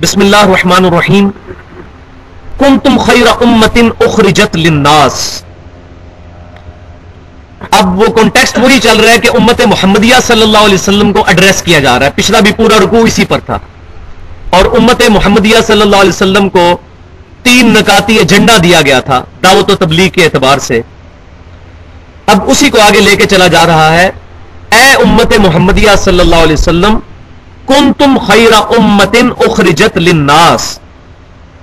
بسم اللہ الرحمن الرحیم۔ کن تم خیر امتن اخرجت للناس۔ اب وہ کانٹیکسٹ وہی چل رہا ہے کہ امت محمدیہ صلی اللہ علیہ وسلم کو ایڈریس کیا جا رہا ہے۔ پچھلا بھی پورا رکوع اسی پر تھا۔ اور امت محمدیہ صلی اللہ علیہ وسلم کو تین نکاتی ایجنڈا دیا گیا تھا، دعوت و تبلیغ کے اعتبار سے۔ اب اسی کو آگے لے کے چلا جا رہا ہے۔ اے امت محمدیہ صلی اللہ علیہ وسلم کن تم خیر امتن اخرجت للناس۔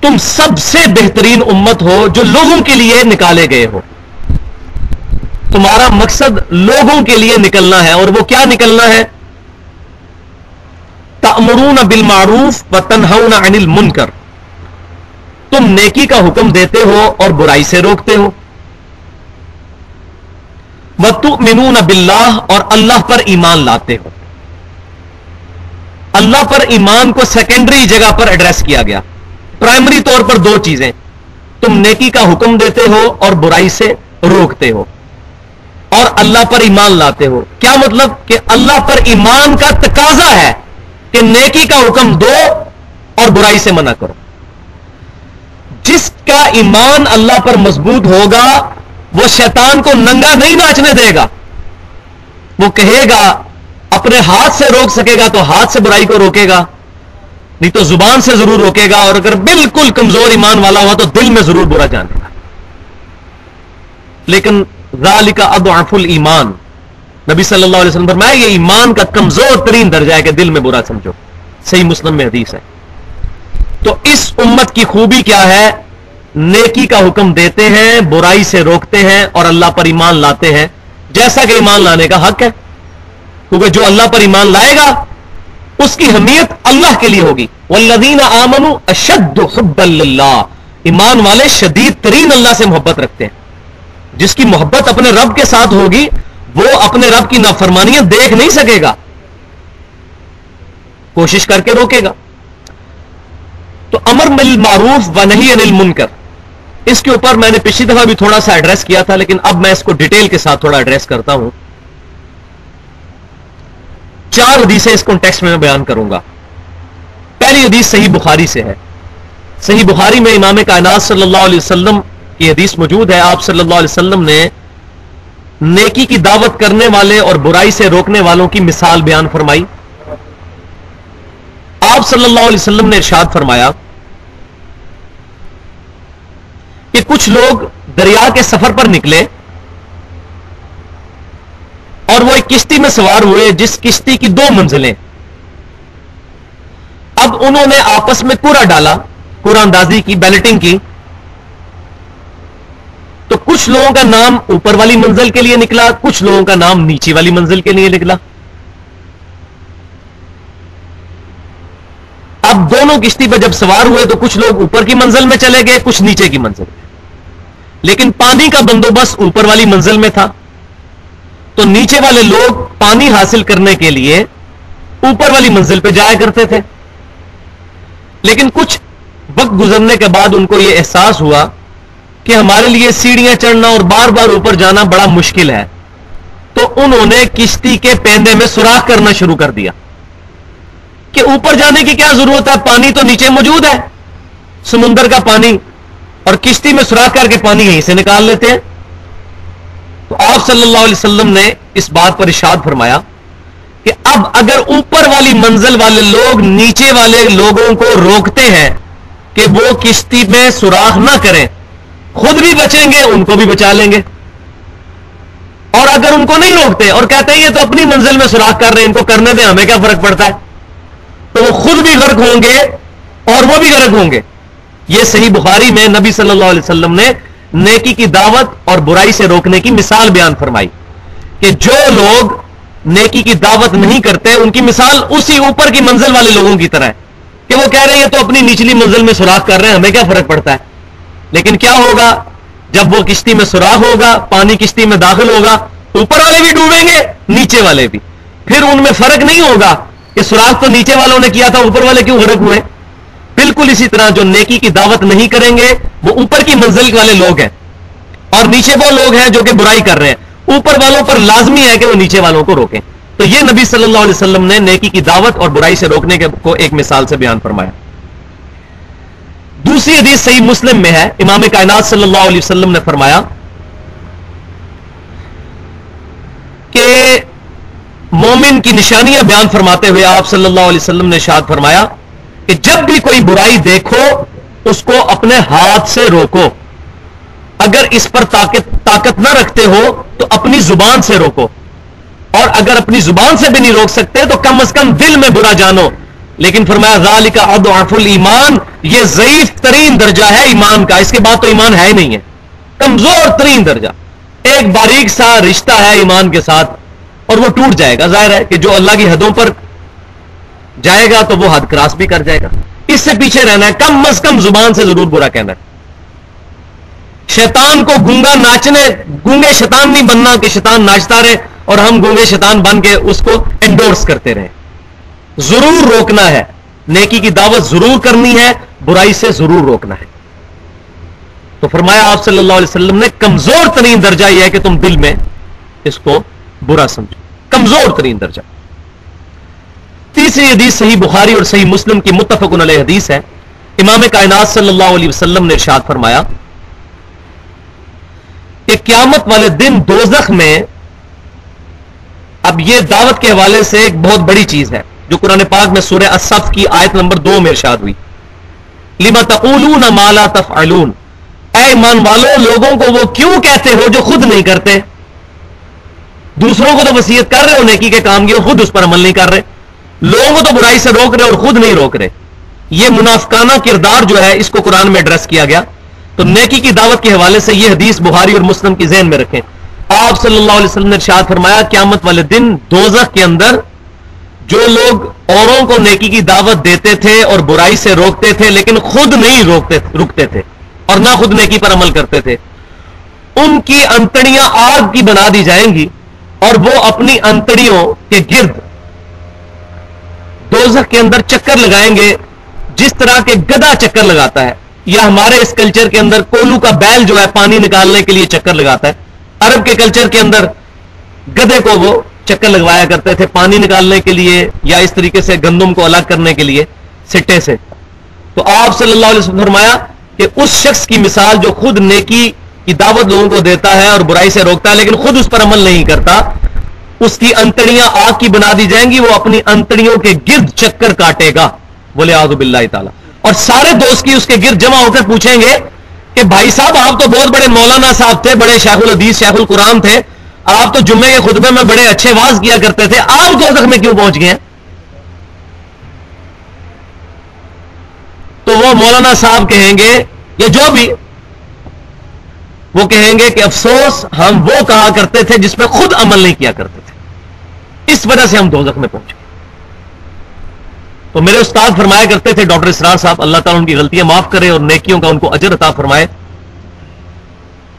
تم سب سے بہترین امت ہو جو لوگوں کے لیے نکالے گئے ہو۔ تمہارا مقصد لوگوں کے لیے نکلنا ہے اور وہ کیا نکلنا ہے؟ تأمرون بالمعروف و تنہون عن المنکر۔ تم نیکی کا حکم دیتے ہو اور برائی سے روکتے ہو۔ وَتُؤْمِنُونَ بِاللَّهِ اور اللہ پر ایمان لاتے ہو۔ اللہ پر ایمان کو سیکنڈری جگہ پر ایڈریس کیا گیا۔ پرائمری طور پر دو چیزیں۔ تم نیکی کا حکم دیتے ہو اور برائی سے روکتے ہو۔ اور اللہ پر ایمان لاتے ہو۔ کیا مطلب؟ کہ اللہ پر ایمان کا تقاضا ہے کہ نیکی کا حکم دو اور برائی سے منع کرو۔ جس کا ایمان اللہ پر مضبوط ہوگا، وہ شیطان کو ننگا نہیں ناچنے دے گا۔ وہ کہے گا اپنے ہاتھ سے روک سکے گا تو ہاتھ سے برائی کو روکے گا، نہیں تو زبان سے ضرور روکے گا، اور اگر بالکل کمزور ایمان والا ہوا تو دل میں ضرور برا جانے گا۔ لیکن ذالک اضعف الایمان۔ نبی صلی اللہ علیہ وسلم فرمایا، یہ ایمان کا کمزور ترین درجہ ہے کہ دل میں برا سمجھو۔ صحیح مسلم میں حدیث ہے۔ تو اس امت کی خوبی کیا ہے؟ نیکی کا حکم دیتے ہیں، برائی سے روکتے ہیں اور اللہ پر ایمان لاتے ہیں۔ جیسا کہ ایمان لانے کا حق ہے۔ کیونکہ جو اللہ پر ایمان لائے گا، اس کی حمیت اللہ کے لیے ہوگی۔ والذین آمنوا اشد حبا للہ ایمان والے شدید ترین اللہ سے محبت رکھتے ہیں۔ جس کی محبت اپنے رب کے ساتھ ہوگی، وہ اپنے رب کی نافرمانیاں دیکھ نہیں سکے گا۔ کوشش کر کے روکے گا۔ تو امر مل معروف و نہیں انل منکر اس کے اوپر میں نے پچھلی دفعہ بھی تھوڑا سا ایڈریس کیا تھا، لیکن اب میں اس کو ڈیٹیل کے ساتھ تھوڑا ایڈریس کرتا ہوں۔ چار حدیثیں اس کانٹیکس میں میں بیان کروں گا۔ پہلی حدیث صحیح بخاری سے ہے۔ صحیح بخاری میں امام کائنات صلی اللہ علیہ وسلم کی حدیث موجود ہے۔ آپ صلی اللہ علیہ وسلم نے نیکی کی دعوت کرنے والے اور برائی سے روکنے والوں کی مثال بیان فرمائی۔ آپ صلی اللہ علیہ وسلم نے ارشاد فرمایا کہ کچھ لوگ دریا کے سفر پر نکلے۔ اور وہ ایک کشتی میں سوار ہوئے، جس کشتی کی دو منزلیں۔ اب انہوں نے آپس میں کورا ڈالا، کورا اندازی کی بیلٹنگ کی۔ تو کچھ لوگوں کا نام اوپر والی منزل کے لیے نکلا، کچھ لوگوں کا نام نیچے والی منزل کے لیے نکلا۔ اب دونوں کشتی پہ جب سوار ہوئے تو کچھ لوگ اوپر کی منزل میں چلے گئے، کچھ نیچے کی منزل لیکن پانی کا بندوبست اوپر والی منزل میں تھا۔ تو نیچے والے لوگ پانی حاصل کرنے کے لیے اوپر والی منزل پہ جایا کرتے تھے۔ لیکن کچھ وقت گزرنے کے بعد ان کو یہ احساس ہوا کہ ہمارے لیے سیڑھیاں چڑھنا اور بار بار اوپر جانا بڑا مشکل ہے۔ تو انہوں نے کشتی کے پیندے میں سوراخ کرنا شروع کر دیا کہ اوپر جانے کی کیا ضرورت ہے؟ پانی تو نیچے موجود ہے۔ سمندر کا پانی اور کشتی میں سوراخ کر کے پانی یہیں سے نکال لیتے ہیں۔ آپ صلی اللہ علیہ وسلم نے اس بات پر اشاد فرمایا کہ اب اگر اوپر والی منزل والے لوگ نیچے والے لوگوں کو روکتے ہیں کہ وہ کشتی میں سوراخ نہ کریں، خود بھی بچیں گے، ان کو بھی بچا لیں گے۔ اور اگر ان کو نہیں روکتے اور کہتے ہیں یہ تو اپنی منزل میں سوراخ کر رہے ہیں، ان کو کرنے دیں، ہمیں کیا فرق پڑتا ہے؟ تو وہ خود بھی غرق ہوں گے اور وہ بھی غرق ہوں گے۔ یہ صحیح بخاری میں نبی صلی اللہ علیہ وسلم نے نیکی کی دعوت اور برائی سے روکنے کی مثال بیان فرمائی کہ جو لوگ نیکی کی دعوت نہیں کرتے، ان کی مثال اسی اوپر کی منزل والے لوگوں کی طرح ہے۔ کہ وہ کہہ رہے ہیں تو اپنی نچلی منزل میں سوراخ کر رہے ہیں، ہمیں کیا فرق پڑتا ہے؟ لیکن کیا ہوگا؟ جب وہ کشتی میں سوراخ ہوگا، پانی کشتی میں داخل ہوگا، اوپر والے بھی ڈوبیں گے، نیچے والے بھی۔ پھر ان میں فرق نہیں ہوگا کہ سوراخ تو نیچے والوں نے کیا تھا، اوپر والے کیوں غرق ہوئے؟ بالکل اسی طرح جو نیکی کی دعوت نہیں کریں گے، وہ اوپر کی منزل والے لوگ ہیں۔ اور نیچے وہ لوگ ہیں جو کہ برائی کر رہے ہیں۔ اوپر والوں پر لازمی ہے کہ وہ نیچے والوں کو روکیں۔ تو یہ نبی صلی اللہ علیہ وسلم نے نیکی کی دعوت اور برائی سے روکنے کے کو ایک مثال سے بیان فرمایا۔ دوسری حدیث صحیح مسلم میں ہے۔ امام کائنات صلی اللہ علیہ وسلم نے فرمایا کہ مومن کی نشانیاں بیان فرماتے ہوئے آپ صلی اللہ علیہ وسلم نے شاد فرمایا کہ جب بھی کوئی برائی دیکھو، اس کو اپنے ہاتھ سے روکو۔ اگر اس پر طاقت طاقت نہ رکھتے ہو، تو اپنی زبان سے روکو۔ اور اگر اپنی زبان سے بھی نہیں روک سکتے، تو کم از کم دل میں برا جانو۔ لیکن فرمایا، ذالک اضعف الایمان، یہ ضعیف ترین درجہ ہے ایمان کا۔ اس کے بعد تو ایمان ہے ہی نہیں ہے۔ کمزور ترین درجہ۔ ایک باریک سا رشتہ ہے ایمان کے ساتھ، اور وہ ٹوٹ جائے گا۔ ظاہر ہے کہ جو اللہ کی حدوں پر جائے گا تو وہ حد کراس بھی کر جائے گا۔ اس سے پیچھے رہنا ہے، کم از کم زبان سے ضرور برا کہنا ہے۔ شیطان کو گونگا ناچنے، گونگے شیطان نہیں بننا کہ شیطان ناچتا رہے اور ہم گونگے شیطان بن کے اس کو انڈورس کرتے رہے ضرور روکنا ہے۔ نیکی کی دعوت ضرور کرنی ہے، برائی سے ضرور روکنا ہے۔ تو فرمایا آپ صلی اللہ علیہ وسلم نے، کمزور ترین درجہ یہ ہے کہ تم دل میں اس کو برا سمجھو۔ کمزور ترین درجہ۔ تیسری حدیث صحیح بخاری اور صحیح مسلم کی متفق علیہ حدیث ہے۔ امام کائنات صلی اللہ علیہ وسلم نے ارشاد فرمایا کہ قیامت والے دن دوزخ میں اب یہ دعوت کے حوالے سے ایک بہت بڑی چیز ہے، جو قرآن پاک میں سورہ اصف کی آیت نمبر دو میں ارشاد ہوئی۔ لما تقولون ما لا تفعلون۔ اے ایمان والو، لوگوں کو وہ کیوں کہتے ہو جو خود نہیں کرتے؟ دوسروں کو تو وسیعت کر رہے ہو نیکی کے کام کی خود اس پر عمل نہیں کر رہے۔ لوگوں کو تو برائی سے روک رہے اور خود نہیں روک رہے۔ یہ منافقانہ کردار جو ہے، اس کو قرآن میں ایڈریس کیا گیا۔ تو نیکی کی دعوت کے حوالے سے یہ حدیث بخاری اور مسلم کی ذہن میں رکھیں۔ آپ صلی اللہ علیہ وسلم نے ارشاد فرمایا، قیامت والے دن دوزخ کے اندر جو لوگ اوروں کو نیکی کی دعوت دیتے تھے اور برائی سے روکتے تھے، لیکن خود نہیں روکتے، رکتے تھے اور نہ خود نیکی پر عمل کرتے تھے، ان کی انتڑیاں آگ کی بنا دی جائیں گی اور وہ اپنی انتڑیوں کے گرد دوزخ کے اندر چکر لگائیں گے، جس طرح کے گدا چکر لگاتا ہے، یا ہمارے اس کلچر کے اندر کولو کا بیل جو ہے پانی نکالنے کے لیے چکر لگاتا ہے۔ عرب کے کلچر کے اندر گدے کو وہ چکر لگوایا کرتے تھے، پانی نکالنے کے لیے یا اس طریقے سے گندم کو الگ کرنے کے لیے سٹے سے۔ تو آپ صلی اللہ علیہ وسلم فرمایا کہ اس شخص کی مثال جو خود نیکی کی دعوت لوگوں کو دیتا ہے اور برائی سے روکتا ہے، لیکن خود اس پر عمل نہیں کرتا اس کی انتڑیاں آگ کی بنا دی جائیں گی، وہ اپنی انتڑیوں کے گرد چکر کاٹے گا۔ بولے آزب اللہ تعالیٰ۔ اور سارے دوست کی اس کے گرد جمع ہو کر پوچھیں گے کہ بھائی صاحب، آپ تو بہت بڑے مولانا صاحب تھے، بڑے شیخ الحدیث، شیخ القرآن تھے۔ آپ تو جمعے کے خطبے میں بڑے اچھے واز کیا کرتے تھے۔ آپ دو میں کیوں پہنچ گئے؟ تو وہ مولانا صاحب کہیں گے یا جو بھی، وہ کہیں گے کہ افسوس، ہم وہ کہا کرتے تھے جس پہ خود عمل نہیں کیا کرتے۔ تھے اس وجہ سے ہم دو میں پہنچ گئے۔ تو میرے استاد فرمایا کرتے تھے، ڈاکٹر اسرار صاحب، اللہ تعالیٰ ان کی غلطیاں معاف کرے اور نیکیوں کا ان کو اجر عطا فرمائے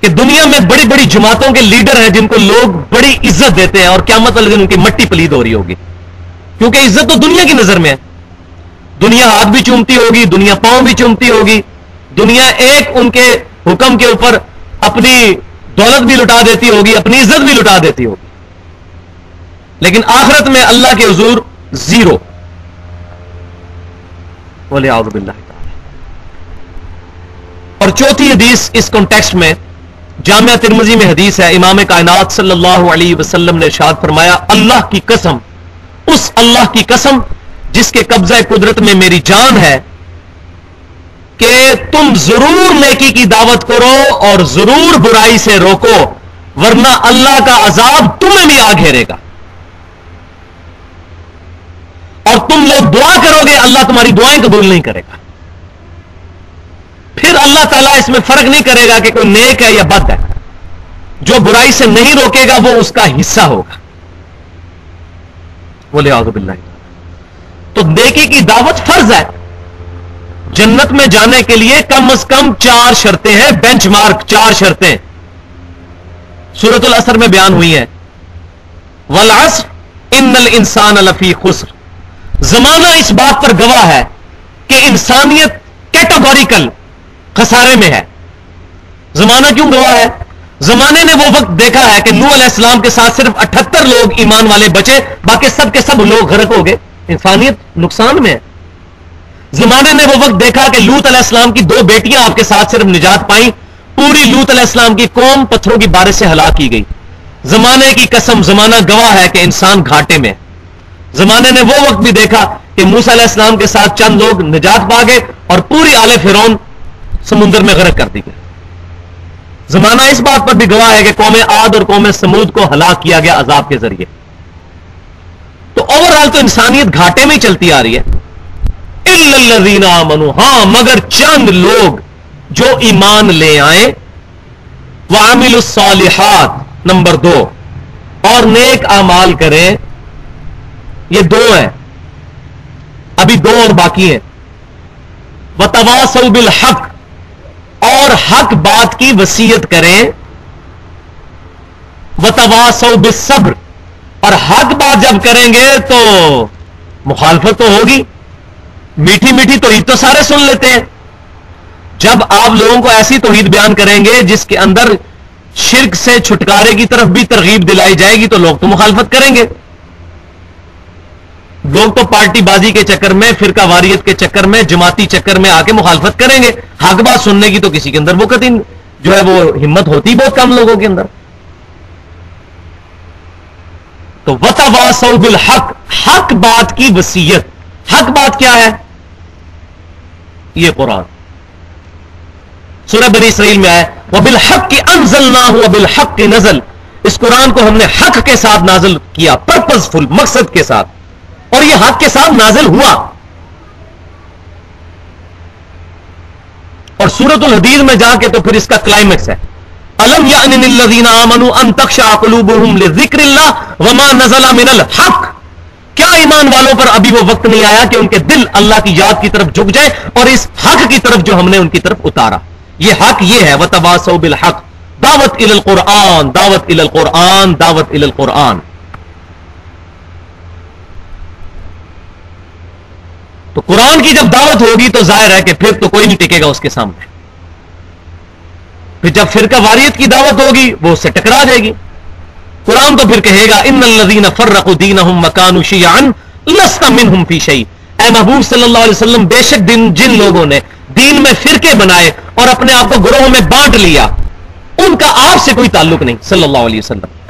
کہ دنیا میں بڑی بڑی جماعتوں کے لیڈر ہیں جن کو لوگ بڑی عزت دیتے ہیں اور قیامت والے دن ان کی مٹی پلید ہو رہی ہوگی۔ کیونکہ عزت تو دنیا کی نظر میں ہے۔ دنیا ہاتھ بھی چومتی ہوگی، دنیا پاؤں بھی چومتی ہوگی۔ دنیا ایک ان کے حکم کے اوپر اپنی دولت بھی لٹا دیتی ہوگی، اپنی عزت بھی لٹا دیتی ہوگی۔ لیکن آخرت میں اللہ کے حضور زیرو۔ بولے باللہ۔ اور چوتھی حدیث اس کانٹیکسٹ میں جامعہ ترمزی میں حدیث ہے، امام کائنات صلی اللہ علیہ وسلم نے ارشاد فرمایا، اللہ کی قسم، اس اللہ کی قسم جس کے قبضہ قدرت میں میری جان ہے کہ تم ضرور نیکی کی دعوت کرو اور ضرور برائی سے روکو، ورنہ اللہ کا عذاب تمہیں بھی آ گھیرے گا۔ اور تم لوگ دعا کرو گے، اللہ تمہاری دعائیں قبول نہیں کرے گا۔ پھر اللہ تعالیٰ اس میں فرق نہیں کرے گا کہ کوئی نیک ہے یا بد ہے۔ جو برائی سے نہیں روکے گا، وہ اس کا حصہ ہوگا۔ بولے آغب اللہ تو نیکی کی دعوت فرض ہے۔ جنت میں جانے کے لیے کم از کم چار شرطیں ہیں، بینچ مارک چار شرطیں۔ سورت الاثر میں بیان ہوئی ہیں۔ ولاسر ان انسان الفی خسر۔ زمانہ اس بات پر گواہ ہے کہ انسانیت کیٹاگوریکل خسارے میں ہے۔ زمانہ کیوں گواہ ہے؟ زمانے نے وہ وقت دیکھا ہے کہ نو علیہ السلام کے ساتھ صرف اٹھتر لوگ ایمان والے بچے، باقی سب کے سب لوگ غرق ہو گئے۔ انسانیت نقصان میں ہے۔ زمانے نے وہ وقت دیکھا کہ لوت علیہ السلام کی دو بیٹیاں آپ کے ساتھ صرف نجات پائیں۔ پوری لوت علیہ السلام کی قوم پتھروں کی بارش سے ہلاک کی گئی۔ زمانے کی قسم، زمانہ گواہ ہے کہ انسان گھاٹے میں زمانے نے وہ وقت بھی دیکھا کہ موسا علیہ السلام کے ساتھ چند لوگ نجات پا گئے اور پوری آل فرون سمندر میں غرق کر دی گئی زمانہ اس بات پر بھی گواہ ہے کہ قوم آد اور قوم سمود کو ہلاک کیا گیا عذاب کے ذریعے۔ تو اوور آل تو انسانیت گھاٹے میں چلتی آ رہی ہے۔ منو ہاں مگر چند لوگ جو ایمان لے آئے وامل الصالحات، نمبر دو، اور نیک امال کریں۔ یہ دو ہیں۔ ابھی دو اور باقی ہیں۔ وہ بالحق۔ اور حق بات کی وسیعت کریں۔ وہ بالصبر۔ اور حق بات جب کریں گے تو مخالفت تو ہوگی۔ میٹھی میٹھی توحید تو سارے سن لیتے ہیں۔ جب آپ لوگوں کو ایسی توحید بیان کریں گے جس کے اندر شرک سے چھٹکارے کی طرف بھی ترغیب دلائی جائے گی تو لوگ تو مخالفت کریں گے۔ لوگ تو پارٹی بازی کے چکر میں، فرقہ واریت کے چکر میں، جماعتی چکر میں آ کے مخالفت کریں گے۔ حق بات سننے کی تو کسی کے اندر وہ جو ہے وہ ہمت ہوتی بہت کم لوگوں کے اندر۔ تو وطا بالحق حق بات کی وسیعت حق بات کیا ہے؟ یہ قرآن۔ سورہ بنی اسرائیل میں آئے وہ بالحق کی انزل نہ ہوا بالحق کی نزل۔ اس قرآن کو ہم نے حق کے ساتھ نازل کیا پرپز فل مقصد کے ساتھ۔ اور یہ حق کے ساتھ نازل ہوا۔ اور سورت الحدید میں جا کے تو پھر اس کا کلائمیکس ہے۔ الم یا ذکر اللہ وما نزل من الحق؟ کیا ایمان والوں پر ابھی وہ وقت نہیں آیا کہ ان کے دل اللہ کی یاد کی طرف جھک جائے اور اس حق کی طرف جو ہم نے ان کی طرف اتارا؟ یہ حق یہ ہے وہ بالحق۔ دعوت ال القرآن، دعوت ال القرآن، دعوت ال القرآن۔ تو قرآن کی جب دعوت ہوگی تو ظاہر ہے کہ پھر تو کوئی نہیں ٹکے گا اس کے سامنے۔ پھر جب فرقہ واریت کی دعوت ہوگی وہ اس سے ٹکرا جائے گی۔ قرآن تو پھر کہے گا، ان الذین فرقوا دینہم مکانوا شیعا لست منہم فی شیء۔ اے محبوب صلی اللہ علیہ وسلم، بے شک دن جن لوگوں نے دین میں فرقے بنائے اور اپنے آپ کو گروہوں میں بانٹ لیا، ان کا آپ سے کوئی تعلق نہیں، صلی اللہ علیہ وسلم۔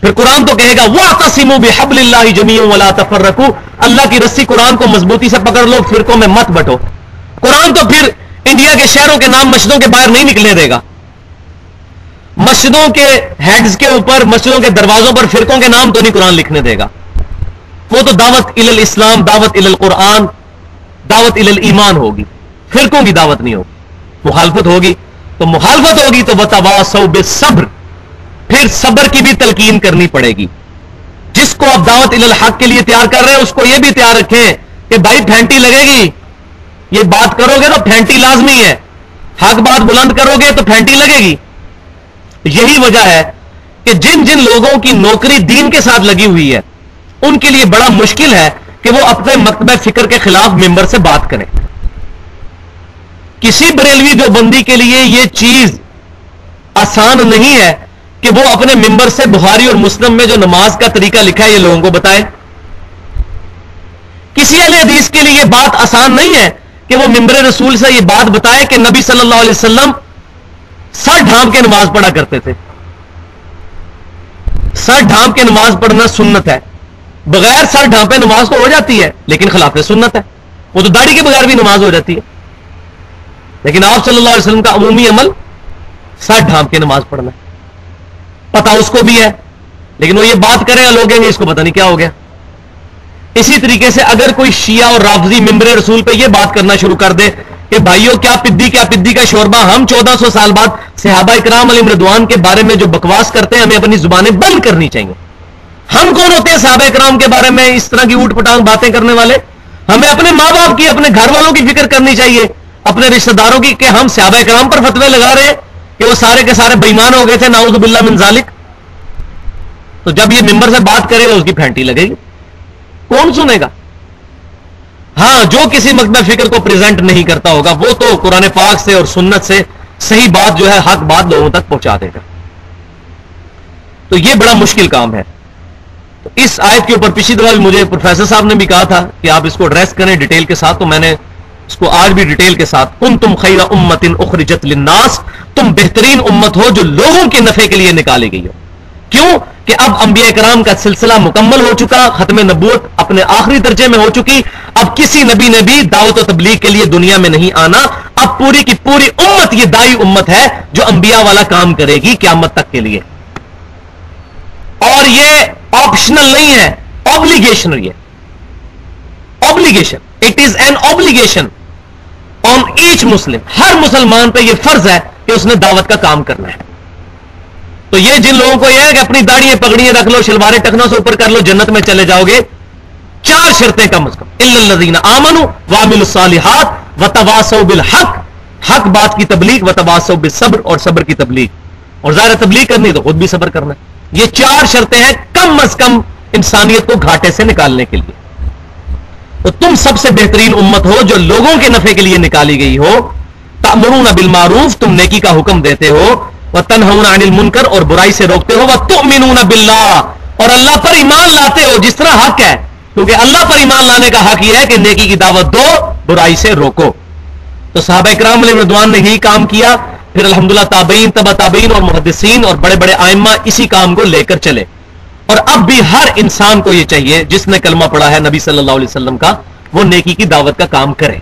پھر قرآن تو کہے گا وہ تسیم بحبل اللہ جمی ولا تفرقو اللہ کی رسی قرآن کو مضبوطی سے پکڑ لو، فرقوں میں مت بٹو۔ قرآن تو پھر انڈیا کے شہروں کے نام مسجدوں کے باہر نہیں نکلنے دے گا۔ مسجدوں کے ہیڈز کے اوپر، مسجدوں کے دروازوں پر فرقوں کے نام تو نہیں قرآن لکھنے دے گا۔ وہ تو دعوت ال اسلام دعوت ال القرآن، دعوت ال ایمان ہوگی۔ فرقوں کی دعوت نہیں ہوگی۔ مخالفت ہوگی۔ تو مخالفت ہوگی تو بتا سو بے صبر پھر صبر کی بھی تلقین کرنی پڑے گی۔ جس کو آپ دعوت الحق کے لیے تیار کر رہے ہیں، اس کو یہ بھی تیار رکھیں کہ بھائی پھینٹی لگے گی۔ یہ بات کرو گے تو پھینٹی لازمی ہے۔ حق بات بلند کرو گے تو پھینٹی لگے گی۔ یہی وجہ ہے کہ جن جن لوگوں کی نوکری دین کے ساتھ لگی ہوئی ہے، ان کے لیے بڑا مشکل ہے کہ وہ اپنے مکتبہ فکر کے خلاف ممبر سے بات کریں۔ کسی بریلوی جو بندی کے لیے یہ چیز آسان نہیں ہے کہ وہ اپنے ممبر سے بخاری اور مسلم میں جو نماز کا طریقہ لکھا ہے، یہ لوگوں کو بتائے کسی علیہ حدیث کے لیے یہ بات آسان نہیں ہے کہ وہ ممبر رسول سے یہ بات بتائے کہ نبی صلی اللہ علیہ وسلم سر ڈھانپ کے نماز پڑھا کرتے تھے۔ سر ڈھانپ کے نماز پڑھنا سنت ہے۔ بغیر سر ڈھانپے نماز تو ہو جاتی ہے، لیکن خلاف سنت ہے۔ وہ تو داڑھی کے بغیر بھی نماز ہو جاتی ہے۔ لیکن آپ صلی اللہ علیہ وسلم کا عمومی عمل سر ڈھانپ کے نماز پڑھنا ہے۔ پتا اس کو بھی ہے۔ لیکن وہ یہ بات کریں گا لوگ اس کو پتہ نہیں کیا ہو گیا۔ اسی طریقے سے اگر کوئی شیعہ اور رافضی ممبر رسول پہ یہ بات کرنا شروع کر دے کہ بھائیوں کیا پدی کیا پدی کا شوربہ؟ ہم چودہ سو سال بعد صحابہ اکرام علی مردوان کے بارے میں جو بکواس کرتے ہیں، ہمیں اپنی زبانیں بند کرنی چاہیے۔ ہم کون ہوتے ہیں صحابہ اکرام کے بارے میں اس طرح کی اوٹ پٹانگ باتیں کرنے والے؟ ہمیں اپنے ماں باپ کی، اپنے گھر والوں کی فکر کرنی چاہیے، اپنے رشتہ داروں کی کہ ہم صحابہ اکرام پر فتوے لگا رہے ہیں۔ کہ وہ سارے کے سارے بےمان ہو گئے تھے ناؤز باللہ من ذالک۔ تو جب یہ ممبر سے بات کرے گا، اس کی پھینٹی لگے گی۔ کون سنے گا؟ ہاں جو کسی مقدم فکر کو پریزنٹ نہیں کرتا ہوگا، وہ تو قرآن پاک سے اور سنت سے صحیح بات جو ہے، حق بات لوگوں تک پہنچا دے گا۔ تو یہ بڑا مشکل کام ہے۔ تو اس آیت کے اوپر پچھلی دفعہ مجھے پروفیسر صاحب نے بھی کہا تھا کہ آپ اس کو ایڈریس کریں ڈیٹیل کے ساتھ، تو میں نے اس کو آج بھی ڈیٹیل کے ساتھ کن تم خیر امت اخرجت للناس، تم بہترین امت ہو جو لوگوں کے نفع کے لیے نکالی گئی ہو۔ کیوں؟ کہ اب انبیاء کرام کا سلسلہ مکمل ہو چکا، ختم نبوت اپنے آخری درجے میں ہو چکی۔ اب کسی نبی نے بھی دعوت و تبلیغ کے لیے دنیا میں نہیں آنا۔ اب پوری کی پوری امت یہ دائی امت ہے جو انبیاء والا کام کرے گی قیامت تک کے لیے۔ اور یہ آپشنل نہیں ہے آبلیگیشن یہ۔ Obligation it is an obligation on each مسلم، ہر مسلمان پہ یہ فرض ہے کہ اس نے دعوت کا کام کرنا ہے۔ تو یہ جن لوگوں کو یہ ہے کہ اپنی داڑھی پگڑیاں رکھ لو شلوارے ٹکنا سے اوپر کر لو، جنت میں چلے جاؤ گے۔ چار شرطیں کم از کم۔ الزین آمن وامل الصالحات و تباسو بالحق۔ حق بات کی تبلیغ و تباسو بالصبر اور صبر کی تبلیغ۔ اور ظاہر تبلیغ کرنی تو خود بھی صبر کرنا۔ یہ چار شرطیں ہیں کم از کم انسانیت کو گھاٹے سے نکالنے کے لیے۔ تو تم سب سے بہترین امت ہو جو لوگوں کے نفع کے لیے نکالی گئی ہو۔ تمرون بالمعروف، تم نیکی کا حکم دیتے ہو۔ وہ تنہون عن المنکر، اور برائی سے روکتے ہو۔ وہ تؤمنون باللہ اور اللہ پر ایمان لاتے ہو، جس طرح حق ہے۔ کیونکہ اللہ پر ایمان لانے کا حق یہ ہے کہ نیکی کی دعوت دو، برائی سے روکو۔ تو صحابہ اکرام علیہ ردوان نے یہی کام کیا۔ پھر الحمدللہ تابعین تبا تابعین اور محدثین اور بڑے بڑے آئمہ اسی کام کو لے کر چلے۔ اور اب بھی ہر انسان کو یہ چاہیے، جس نے کلمہ پڑھا ہے نبی صلی اللہ علیہ وسلم کا، وہ نیکی کی دعوت کا کام کرے۔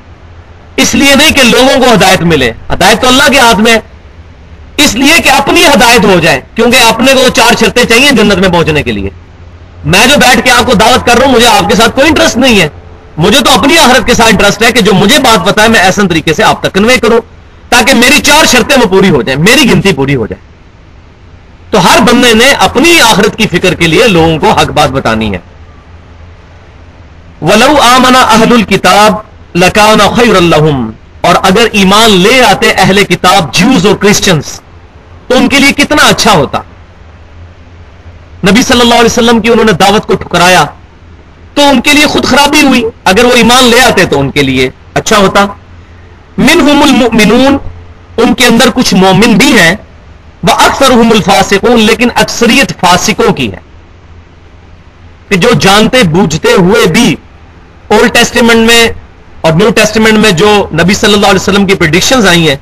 اس لیے نہیں کہ لوگوں کو ہدایت ملے۔ ہدایت تو اللہ کے ہاتھ میں اس لیے کہ اپنی ہدایت ہو جائے، کیونکہ اپنے کو چار شرطیں چاہیے جنت میں پہنچنے کے لیے۔ میں جو بیٹھ کے آپ کو دعوت کر رہا ہوں، مجھے آپ کے ساتھ کوئی انٹرسٹ نہیں ہے۔ مجھے تو اپنی آخرت کے ساتھ انٹرسٹ ہے کہ جو مجھے بات پتا ہے میں ایسا طریقے سے آپ تک کنوے کروں، تاکہ میری چار شرطیں وہ پوری ہو جائیں، میری گنتی پوری ہو جائے۔ تو ہر بندے نے اپنی آخرت کی فکر کے لیے لوگوں کو حق بات بتانی ہے۔ ولو آمنا اہل الکتاب لکانا خیر الحم اور اگر ایمان لے آتے اہل کتاب جیوز اور کرسچنس تو ان کے لیے کتنا اچھا ہوتا۔ نبی صلی اللہ علیہ وسلم کی انہوں نے دعوت کو ٹھکرایا، تو ان کے لیے خود خرابی ہوئی۔ اگر وہ ایمان لے آتے تو ان کے لیے اچھا ہوتا۔ منہم المؤمنون، ان کے اندر کچھ مومن بھی ہیں وہ اکثر الفاسقون، لیکن اکثریت فاسقوں کی ہے۔ کہ جو جانتے، بوجھتے ہوئے بھی اولڈ ٹیسٹیمنٹ میں اور نیو ٹیسٹیمنٹ میں جو نبی صلی اللہ علیہ وسلم کی پرڈکشنز آئی ہیں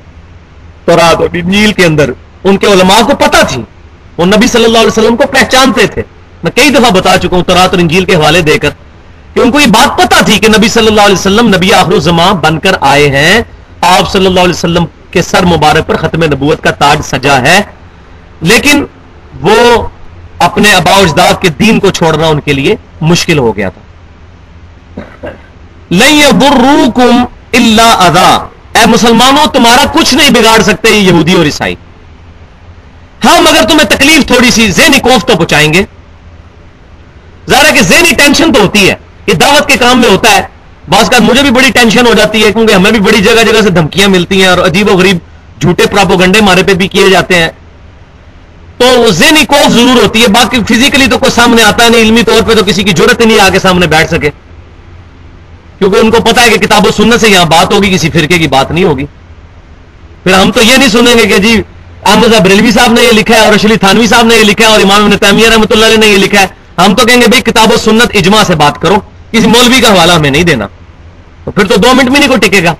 تو رات اور نیل کے اندر، ان کے علماء کو پتا تھی۔ وہ نبی صلی اللہ علیہ وسلم کو پہچانتے تھے۔ میں کئی دفعہ بتا چکا ہوں ترات اور انجیل کے حوالے دے کر کہ ان کو یہ بات پتا تھی کہ نبی صلی اللہ علیہ وسلم نبی آخر الزماں بن کر آئے ہیں۔ آپ صلی اللہ علیہ وسلم کے سر مبارک پر ختم نبوت کا تاج سجا ہے۔ لیکن وہ اپنے ابا اجداد کے دین کو چھوڑنا ان کے لیے مشکل ہو گیا تھا۔ نہیں اللہ ادا اے مسلمانوں، تمہارا کچھ نہیں بگاڑ سکتے یہ یہودی اور عیسائی۔ ہاں مگر تمہیں تکلیف تھوڑی سی، ذہنی کوف تو پہنچائیں گے۔ ظاہر ہے کہ ذہنی ٹینشن تو ہوتی ہے۔ یہ دعوت کے کام میں ہوتا ہے۔ بعض کا مجھے بھی بڑی ٹینشن ہو جاتی ہے کیونکہ ہمیں بھی بڑی جگہ جگہ سے دھمکیاں ملتی ہیں اور عجیب و غریب جھوٹے پراپو گنڈے مارے پہ بھی کیے جاتے ہیں۔ تو ذہنی کوف ضرور ہوتی ہے، باقی فزیکلی تو کوئی سامنے آتا ہے نہیں، علمی طور پہ تو کسی کی ضرورت ہی نہیں آگے سامنے بیٹھ سکے۔ کیونکہ ان کو پتا ہے کہ کتاب و سننے سے یہاں بات ہوگی، کسی فرقے کی بات نہیں ہوگی۔ پھر ہم تو یہ نہیں سنیں گے کہ جی احمد بریلوی صاحب نے یہ لکھا ہے اور اشلی تھانوی صاحب نے یہ لکھا ہے اور امام تیمیہ رحمۃ اللہ علیہ نے یہ لکھا ہے۔ ہم تو کہیں گے بھائی کتاب و سنت اجماع سے بات کرو، کسی مولوی کا حوالہ ہمیں نہیں دینا۔ تو پھر تو دو منٹ میں نہیں کو ٹکے گا۔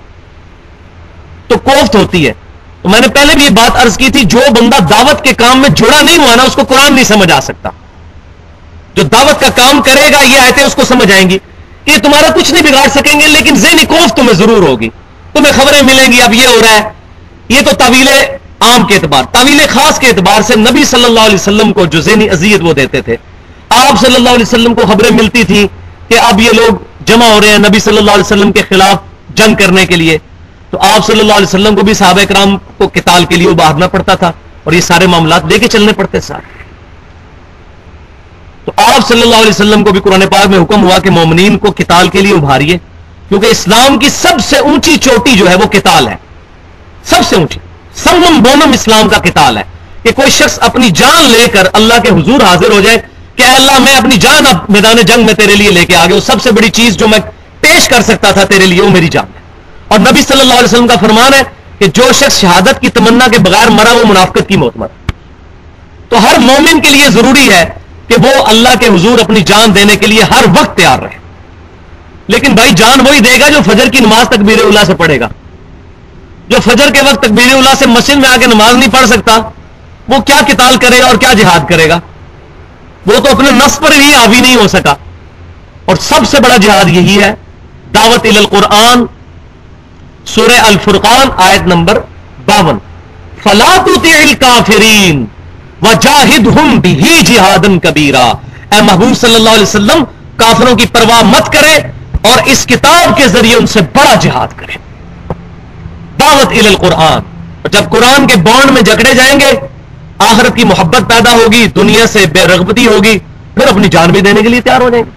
تو کوفت ہوتی ہے۔ تو میں نے پہلے بھی یہ بات عرض کی تھی، جو بندہ دعوت کے کام میں جڑا نہیں ہوا نا، اس کو قرآن نہیں سمجھ آ سکتا۔ جو دعوت کا کام کرے گا، یہ آئے اس کو سمجھ آئیں گی۔ کہ تمہارا کچھ نہیں بگاڑ سکیں گے، لیکن ذہنی کوف تمہیں ضرور ہوگی۔ تمہیں خبریں ملیں گی، اب یہ ہو رہا ہے۔ یہ تو طویل عام کے اعتبار، طویل خاص کے اعتبار سے نبی صلی اللہ علیہ وسلم کو جو ذہنی اذیت وہ دیتے تھے۔ آپ صلی اللہ علیہ وسلم کو خبریں ملتی تھی کہ اب یہ لوگ جمع ہو رہے ہیں نبی صلی اللہ علیہ وسلم کے خلاف جنگ کرنے کے لیے۔ تو آپ صلی اللہ علیہ وسلم کو بھی صحابہ کرام کو کتال کے لیے ابھارنا پڑتا تھا اور یہ سارے معاملات لے کے چلنے پڑتے سارے تو آپ صلی اللہ علیہ وسلم کو بھی قرآن پاک میں حکم ہوا کہ مومنین کو کتال کے لیے ابھاریے، کیونکہ اسلام کی سب سے اونچی چوٹی جو ہے وہ کتال ہے۔ سب سے اونچی سرمم بونم اسلام کا کتال ہے۔ کہ کوئی شخص اپنی جان لے کر اللہ کے حضور حاضر ہو جائے کہ اللہ، میں اپنی جان اب میدان جنگ میں تیرے لیے لے کے آگے وہ سب سے بڑی چیز جو میں پیش کر سکتا تھا تیرے لیے وہ میری جان ہے۔ اور نبی صلی اللہ علیہ وسلم کا فرمان ہے کہ جو شخص شہادت کی تمنا کے بغیر مرا، وہ منافقت کی موت مرا۔ تو ہر مومن کے لیے ضروری ہے کہ وہ اللہ کے حضور اپنی جان دینے کے لیے ہر وقت تیار رہے۔ لیکن بھائی، جان وہی دے گا جو فجر کی نماز تکبیر اللہ سے پڑھے گا۔ جو فجر کے وقت تکبیر اللہ سے مسجد میں آ کے نماز نہیں پڑھ سکتا، وہ کیا کتال کرے گا اور کیا جہاد کرے گا؟ وہ تو اپنے نص پر ہی حاوی نہیں ہو سکا۔ اور سب سے بڑا جہاد یہی ہے، دعوت القرآن، سورہ الفرقان، آیت نمبر باون۔ فلاط کافرین و جاہد ہم بھی جہادن کبیرا اے محبوب صلی اللہ علیہ وسلم، کافروں کی پرواہ مت کرے اور اس کتاب کے ذریعے ان سے بڑا جہاد کرے۔ دعوت القرآن۔ جب قرآن کے بانڈ میں جکڑے جائیں گے آخرت کی محبت پیدا ہوگی، دنیا سے بے رغبتی ہوگی، پھر اپنی جان بھی دینے کے لیے تیار ہو جائیں گے۔